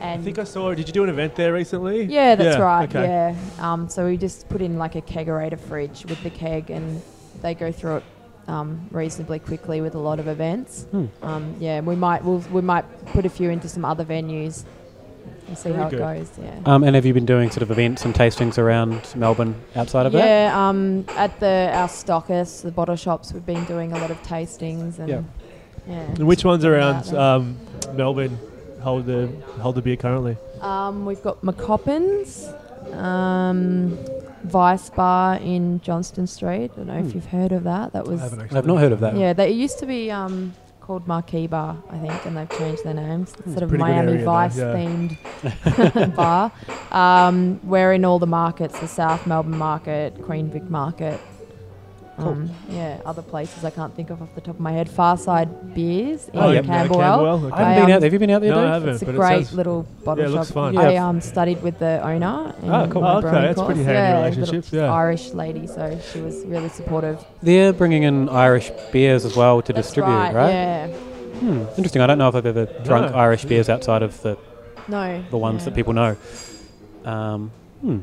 and I think I saw. Did you do an event there recently? yeah, that's right. Okay. Yeah. Um, so we just put in like a kegerator fridge with the keg, and they go through it um, reasonably quickly with a lot of events. Hmm. Um, yeah, we might we'll, we might put a few into some other venues and see Very how good. it goes. Yeah. Um, and have you been doing sort of events and tastings around Melbourne outside of that? Yeah, um, at the our stockists, the bottle shops, we've been doing a lot of tastings and Yeah. yeah. And which ones around um, Melbourne hold the hold the beer currently? Um, we've got McCoppins, um, Vice Bar in Johnston Street. I don't know Hmm. if you've heard of that. That was I've not heard of that. yeah. They it used to be um, called Marquee Bar, I think, and they've changed their names. It's sort of pretty good Miami area though, Vice yeah. themed bar. Um, we're in all the markets: the South Melbourne Market, Queen Vic Market. Cool. Um, yeah, other places I can't think of off the top of my head. Farside Beers in Oh, yep. Camberwell. okay. I haven't I, been um, out there. Have you been out there, No, I haven't. It's a but it great little bottle Yeah, it shop. looks fun. I um, studied with the owner. in Ah, cool. my Oh, okay, brewing that's pretty handy yeah, relationships, little yeah. Irish lady, so she was really supportive. They're bringing in Irish beers as well to That's distribute, right, right? Yeah. Hmm. Interesting. I don't know if I've ever drunk No. Irish beers outside of the, No. the ones yeah. that people know. Um, hmm.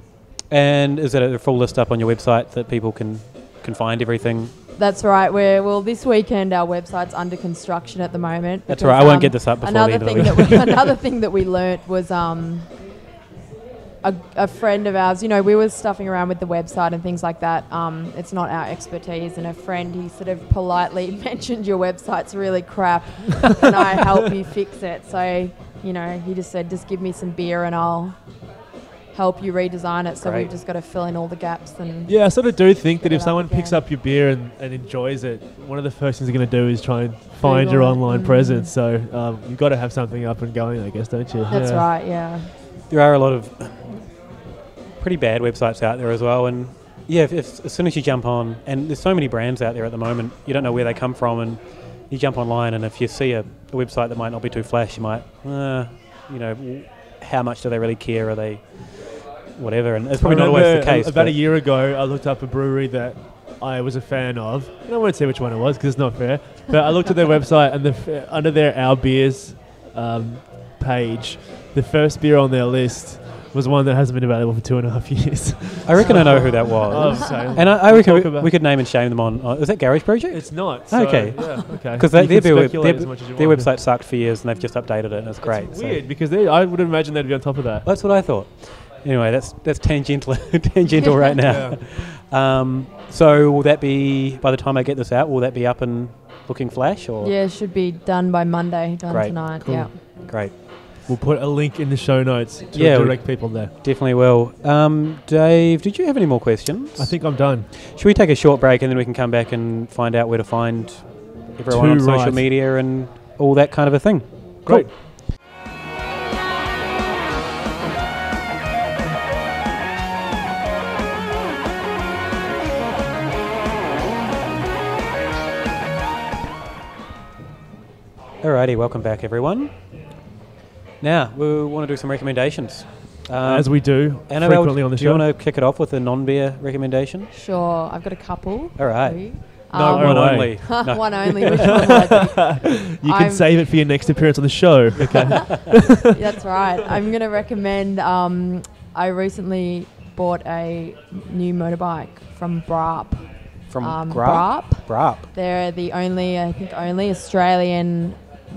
And is it a full list up on your website that people can can find everything? That's right. We're well this weekend. Our website's under construction at the moment. That's because, right. I won't um, get this up before another the end thing of the that we, another thing that we learnt was um, a, a friend of ours. You know, we were stuffing around with the website and things like that. Um, it's not our expertise. And a friend, he sort of politely mentioned your website's really crap. Can I help you fix it? So you know, he just said, just give me some beer and I'll help you redesign it. So Great. we've just got to fill in all the gaps and Yeah, I sort of do think that if it up someone picks up your beer and, and enjoys it, one of the first things they're going to do is try and find your Google it. online Mm. presence. So um, you've got to have something up and going, I guess, don't you? that's Yeah. right. Yeah. there are a lot of pretty bad websites out there as well. And yeah, if, if, as soon as you jump on, and there's so many brands out there at the moment, you don't know where they come from, and you jump online, and if you see a, a website that might not be too flash, you might, uh, you know, how much do they really care? Are they whatever? And it's probably not always the case. About a year ago, I looked up a brewery that I was a fan of. And I won't say which one it was because it's not fair. But I looked at their website and the f- under their Our Beers um, page, the first beer on their list was one that hasn't been available for two and a half years. I reckon I know who that was. Oh, so And I, I reckon we, we could name and shame them on. Uh, is that Garage Project? it's not. So, Okay. Yeah, okay. Because their, can beer- speculate their, as much as you their website sucked for years, and they've just updated it, and it's great. It's so- weird because they, I would imagine they'd be on top of that. That's what I thought. Anyway, that's that's tangential tangential right now. Um, so will that be by the time I get this out? Will that be up and looking flash or Yeah, it should be done by Monday. Done Great. tonight. Cool. Yeah. great? We'll put a link in the show notes to Yeah, direct people there. Definitely will. Um, Dave, did you have any more questions? I think I'm done. Should we take a short break and then we can come back and find out where to find everyone Too on social right. media and all that kind of a thing? Great. Alrighty, welcome back, everyone. Now we want to do some recommendations. Um, As we do Annabelle, frequently on the show. do you want to kick it off with a non-beer recommendation? Sure, I've got a couple. All right. for you. No, Um, one way. only. No. one only. Which one? would I do? you can I'm- save it for your next appearance on the show. Okay. That's right. I'm going to recommend. Um, I recently bought a new motorbike from Brap. From Um, Grap. Brap. Brap. They're the only, I think, only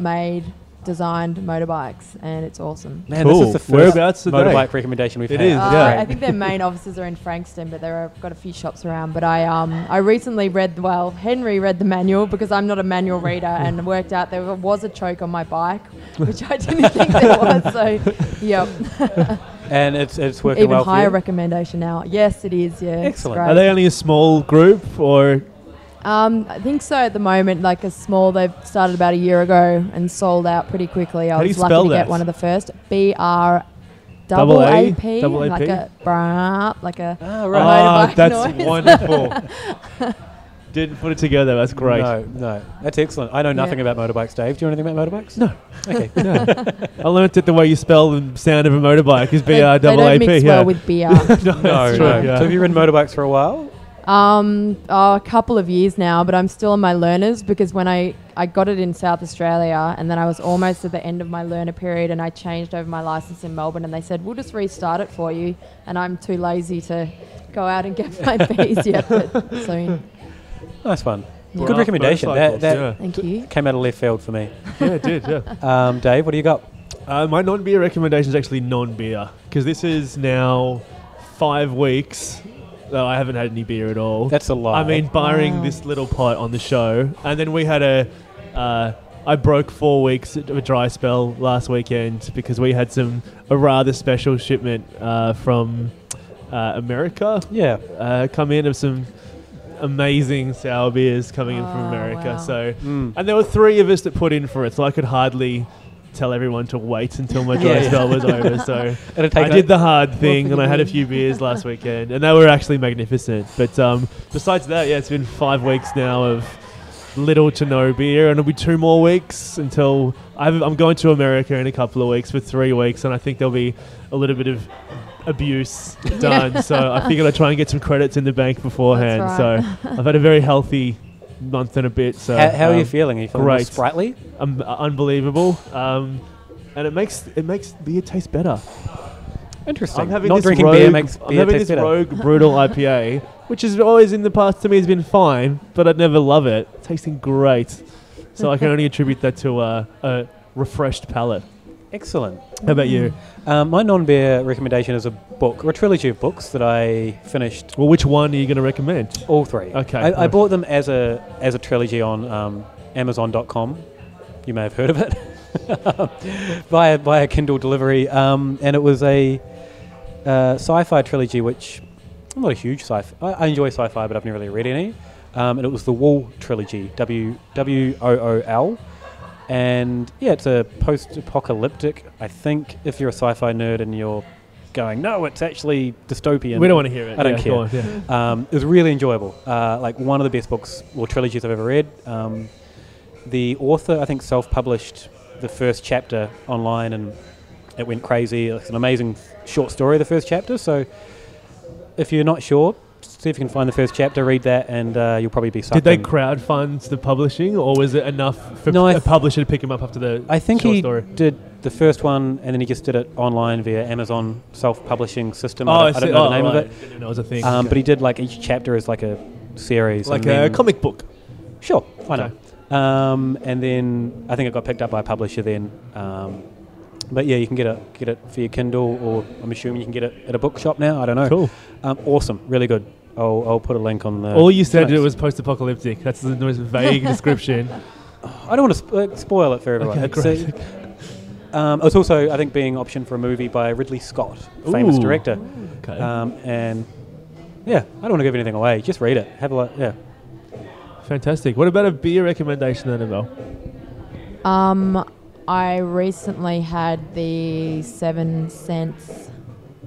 Australian-made, designed motorbikes, and it's awesome. Man, Cool. this is the first Whereabouts today? motorbike recommendation we've It had. is, Uh, yeah. I think their main offices are in Frankston, but there are got a few shops around. But I um I recently read well Henry read the manual because I'm not a manual reader and worked out there was a choke on my bike, which I didn't think there was. So, yep, And it's it's working even well for higher you? recommendation now. Yes, it is. Yeah, Excellent. Are they only a small group or Um, I think so at the moment, like a small. They've started about a year ago and sold out pretty quickly. I How do was you lucky spell to that? get one of the first. B R Double double A? A P, Double AP? like a brap, like a Ah, Right. right. Ah, motorbike that's noise. wonderful. Didn't put it together. That's great. No, no, that's excellent. I know nothing about motorbikes, Dave. Do you know anything about motorbikes? No. Okay. I learnt it the way you spell the sound of a motorbike is B R They- R double They A don't mix Yeah. well with beer. no, That's no. true, yeah. So have you ridden motorbikes for a while? Um, oh, a couple of years now, but I'm still on my learners because when I I got it in South Australia, and then I was almost at the end of my learner period, and I changed over my license in Melbourne, and they said we'll just restart it for you, and I'm too lazy to go out and get my fees yet, but soon. Nice one. Yeah. Good recommendation. That, that yeah. Thank you. came out of left field for me. yeah, it did. Yeah. Um, Dave, what do you got? Uh, my non-beer recommendation is actually non-beer because this is now five weeks. Though I haven't had any beer at all. That's a lie. I mean, barring Wow. this little pot on the show, and then we had a. Uh, I broke four weeks of a dry spell last weekend because we had some a rather special shipment uh, from uh, America yeah. uh, come in of some amazing sour beers coming in from Oh, America. wow. So, Mm. and there were three of us that put in for it, so I could hardly tell everyone to wait until my dry Yeah, spell was over. So I did the hard thing, and I had a few beers last weekend, and they were actually magnificent. But um, besides that, yeah, it's been five weeks now of little to no beer, and it'll be two more weeks until I've, I'm going to America in a couple of weeks for three weeks, and I think there'll be a little bit of abuse done. so I figured I'd try and get some credits in the bank beforehand. That's So I've had a very healthy month and a bit. So How, how are you um, feeling? Are you feeling great. sprightly? um, unbelievable. Um, and it makes it makes beer taste better. Interesting. I'm having Not this drinking rogue, beer makes I'm beer having taste this better. rogue brutal IPA, which is always in the past to me has been fine, but I'd never love it. Tasting great, so I can only attribute that to uh, a refreshed palate. Excellent. How about you? Um, my non-beer recommendation is a book, or a trilogy of books that I finished. Well, which one are you going to recommend? All three. Okay, I, I bought them as a as a trilogy on um, Amazon.com. You may have heard of it via via Kindle delivery, um, and it was a uh, sci-fi trilogy, which I'm not a huge sci-fi. I, I enjoy sci-fi, but I've never really read any. Um, and it was the Wool trilogy, W W O O L, and yeah, it's a post-apocalyptic. I think if you're a sci-fi nerd and you're going, no, it's actually dystopian. we don't want to hear it. I don't Yeah, care. on, yeah. Um, it was really enjoyable. Uh, like one of the best books or trilogies I've ever read. Um, the author, I think, self-published the first chapter online, and it went crazy. It's an amazing short story, the first chapter. So, if you're not sure, see if you can find the first chapter, read that, and uh, you'll probably be sucked Did they in. crowdfund the publishing, or was it enough for No, I a th- publisher to pick him up after the I think short he story? did the first one, and then he just did it online via Amazon self-publishing system. Oh, I don't, I don't know oh, the name right. of it. It was a thing. Um, Okay. But he did like each chapter is like a series, like a comic book. Sure, why Okay. not? Um, and then I think it got picked up by a publisher then. Um, but yeah, you can get it get it for your Kindle, or I'm assuming you can get it at a bookshop now. I don't know. Cool. Um, awesome, really good. I'll, I'll put a link on the. All you said notes. it was post-apocalyptic. That's the most vague description. I don't want to sp- uh, spoil it for everyone. Okay, It's, great. Um, it's also, I think, being optioned for a movie by Ridley Scott, famous Ooh. director. Okay. Um, and yeah, I don't want to give anything away. Just read it. Have a look. Yeah. Fantastic. What about a beer recommendation, Annabelle? Um, I recently had the seven cents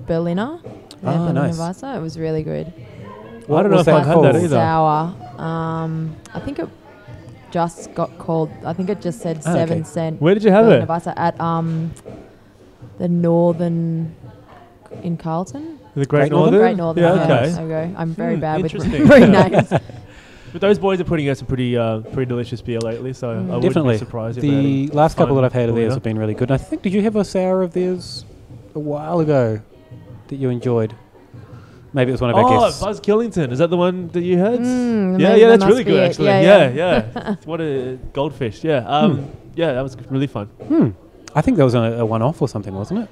Berliner. the Ah, Berliner nice. Weisse. It was really good. I don't know if I've had that either. Sour. Um, I think it just got called. I think it just said Ah, seven okay. cent. Where did you have Berliner it? Weisse at um the Northern in Carlton. The Great, Great Northern? Northern? Great Northern. Yeah, yeah, okay. There. I'm very Hmm, bad with interesting. names. But those boys are putting out some pretty, uh, pretty delicious beer lately, so Mm. I wouldn't be surprised if The last couple that I've had of theirs have been really good. And I think, did you have a sour of theirs a while ago that you enjoyed? Maybe it was one of our guests. Oh. Buzz Killington. Is that the one that you had? Mm, yeah, yeah, that's really good actually. Yeah, Yeah, yeah. yeah. what a goldfish. Yeah. Um, yeah, that was really fun. Hmm. I think that was a, a one-off or something, wasn't it?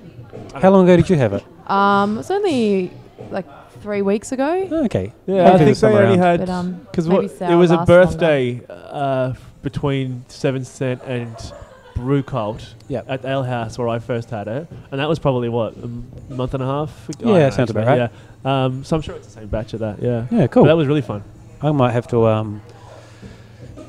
How long ago did you have it? Um, it's only like three weeks ago. Oh, okay. Yeah, Maybe I think was they only had But um, because maybe what it sour was a lasts longer. birthday uh, between Seven Cent and Brew Cult Yep. at Ale House where I first had it, and that was probably what a m- month and a half. ago? Yeah, I don't know, sounds about actually, right. Yeah, um, so I'm sure it's the same batch of that. Yeah, Yeah, cool. But that was really fun. I might have to um,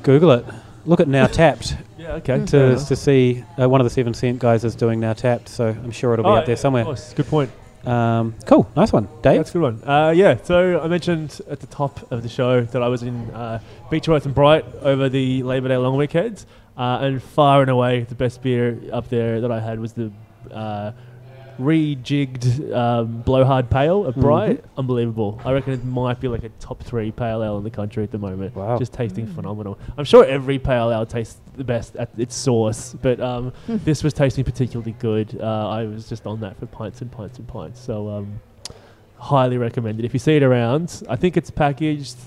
Google it. Look at Now Tapped Yeah, okay. Mm. to, enough. to see uh, one of the Seven Cent guys is doing Now Tapped, so I'm sure it'll be Oh, up there yeah, somewhere. Of course, good point. Um, cool, nice one, Dave. That's a good one. Uh, yeah, so I mentioned at the top of the show that I was in uh, Beechworth and Bright over the Labor Day long weekend, uh, and far and away the best beer up there that I had was the uh, rejigged um, blowhard pale at Bright. Unbelievable. I reckon it might be like a top three pale ale in the country at the moment. Wow. Just tasting phenomenal. I'm sure every pale ale tastes the best at its source, but um, this was tasting particularly good. Uh, I was just on that for pints and pints and pints. So um, highly recommended. If you see it around, I think it's packaged.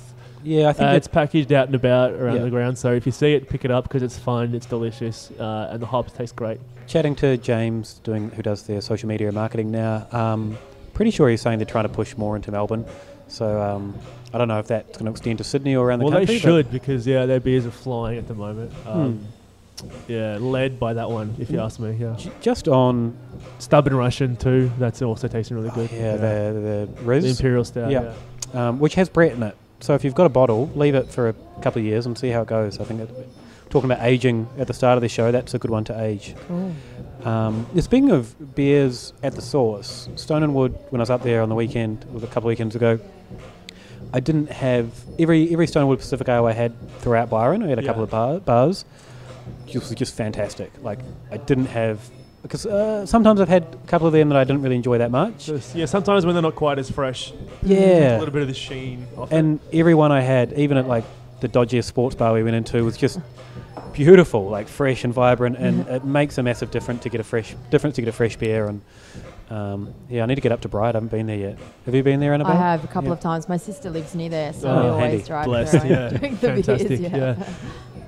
Yeah, I think Uh, it's packaged out and about around Yeah. the ground. So if you see it, pick it up because it's fun, it's delicious, uh, and the hops taste great. chatting to James, doing who does their social media marketing now. Um, pretty sure he's saying they're trying to push more into Melbourne. So um, I don't know if that's going to extend to Sydney or around the well, country. they should because yeah, their beers are flying at the moment. Hmm. Um, Yeah, led by that one, if you Mm. ask me. Yeah, Just on stubborn Russian too. That's also tasting really good. yeah, the the the Riz, imperial stout. Yeah. Yeah. um, which has Brett in it. So if you've got a bottle, leave it for a couple of years and see how it goes. I think it, talking about aging at the start of the show, that's a good one to age. Cool. Um, speaking of beers at the source, Stone and Wood, when I was up there on the weekend, was a couple of weekends ago, I didn't have every every Stone and Wood Pacific Ale I had throughout Byron. I had a couple of bar, bars. It was just fantastic. Like I didn't have because uh, sometimes I've had a couple of them that I didn't really enjoy that much. Yeah, sometimes when they're not quite as fresh, Yeah. a little bit of the sheen. Off it. and every one I had, even at like the dodgiest sports bar we went into, was just beautiful, like fresh and vibrant, and it makes a massive difference to get a fresh difference to get a fresh beer. And um, yeah, I need to get up to Bright. I haven't been there yet. Have you been there, Annabelle? I have a couple Yeah. of times. My sister lives near there, so Oh, we always handy. drive Blessed, there yeah. and drink the Fantastic, beers. Yeah, yeah.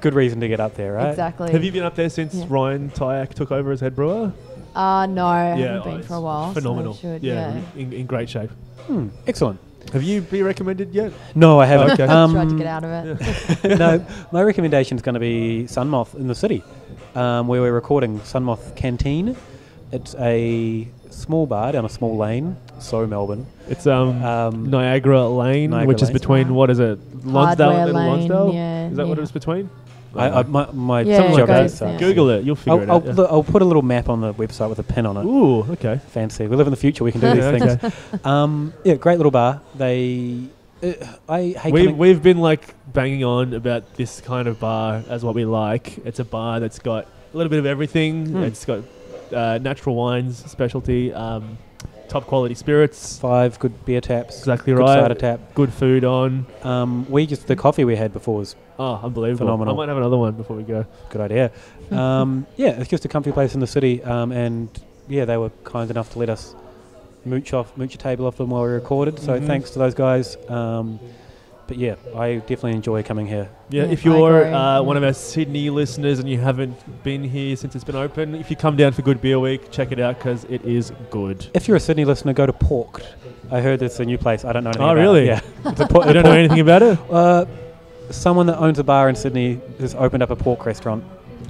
Good reason to get up there, right? exactly. Have you been up there since Yeah. Ryan Tyak took over as head brewer? Uh, no, I yeah, haven't oh, been for a while. so Phenomenal. should, yeah, yeah. In, in great shape. Hmm, excellent. Have you been recommended yet? No, I haven't. Okay. Um, Tried to get out of it. no, my recommendation is going to be Sunmoth in the city, um, where we're recording Sunmoth Canteen. It's a small bar down a small lane, so Melbourne. It's um, Um, Niagara Lane, Niagara which is between what is it, Lonsdale Hardware and Little Lane, Lonsdale? yeah, is that what yeah. it's between? I, I, my my Yeah, some it geography goes sucks. there. Google it, you'll figure I'll, it I'll, out. yeah. put- I'll put a little map on the website with a pin on it. Ooh, okay. Fancy. We live in the future. We can do these Yeah, things. Um, yeah, great little bar. They, uh, I hate. we, coming- we've been like banging on about this kind of bar as what we like. It's a bar that's got a little bit of everything. Hmm. It's got uh, natural wines, specialty, um, top quality spirits. five good beer taps. Exactly good right. cider tap. Good food on. Um, we just the coffee we had before was Oh, unbelievable! Phenomenal. I might have another one before we go. good idea. Um, yeah, it's just a comfy place in the city. Um, and yeah, they were kind enough to let us mooch off, mooch a table off them while we recorded. So Mhm. thanks to those guys. Um, but yeah, I definitely enjoy coming here. Yeah, Yeah, if you're uh, one of our Sydney listeners and you haven't been here since it's been open, if you come down for Good Beer Week, check it out because it is good. If you're a Sydney listener, go to Porked. I heard it's a new place. I don't know anything Oh, about really? it. Yeah. It's a por- You don't know anything about it? Uh, someone that owns a bar in Sydney has opened up a pork restaurant.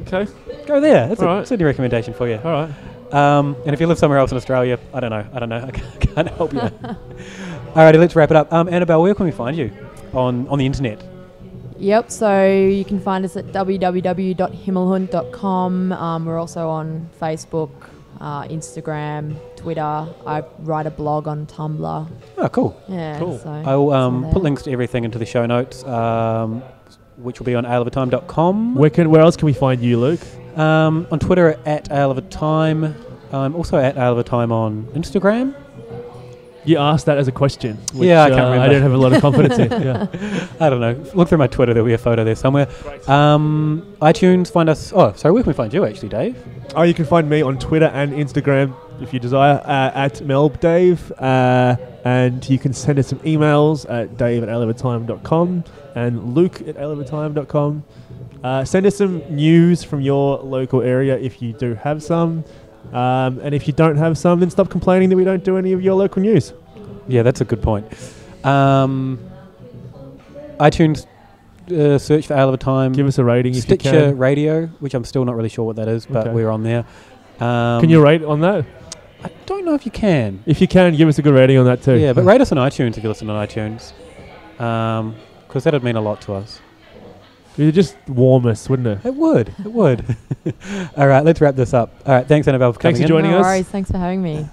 Okay. Go there. That's a Alright. Sydney recommendation for you. All right. Um, and if you live somewhere else in Australia, I don't know. I don't know. I can't, can't help you. Alrighty, let's wrap it up. Um, Annabelle, where can we find you on on the internet? Yep, so you can find us at www.himmelhund.com. Um, we're also on Facebook, uh, Instagram, Twitter. I write a blog on Tumblr. Oh, cool. Yeah, Cool. so I'll um, put links to everything into the show notes, um, which will be on aleofatime.com. Where can? Where else can we find you, Luke? Um, on Twitter at aleofatime. I'm also at aleofatime on Instagram. You asked that as a question. Which, Yeah, I can't uh, I don't have a lot of confidence in. Yeah. I don't know. Look through my Twitter. There'll be a photo there somewhere. Um, iTunes. Find us. Oh, sorry. Where can we find you actually, Dave? Oh, you can find me on Twitter and Instagram if you desire uh, at melbdave. Uh, and you can send us some emails at dave at aleofatime.com and luke at aleofatime.com. Uh, send us some news from your local area if you do have some. Um, and if you don't have some, then stop complaining that we don't do any of your local news. Yeah, that's a good point. Um, iTunes. Uh, search for Ale of a Time. Give us a rating if you Stitcher. Radio, which I'm still not really sure what that is, but Okay. we're on there. Um, can you rate on that? I don't know if you can. If you can, give us a good rating on that too. Yeah, but rate us on iTunes if you listen on iTunes, because that'd mean a lot to us. It'd just warm us, wouldn't it? It would. It would. All right, let's wrap this up. All right, thanks Annabelle for coming Thanks for in. joining no us. worries. Thanks for having me.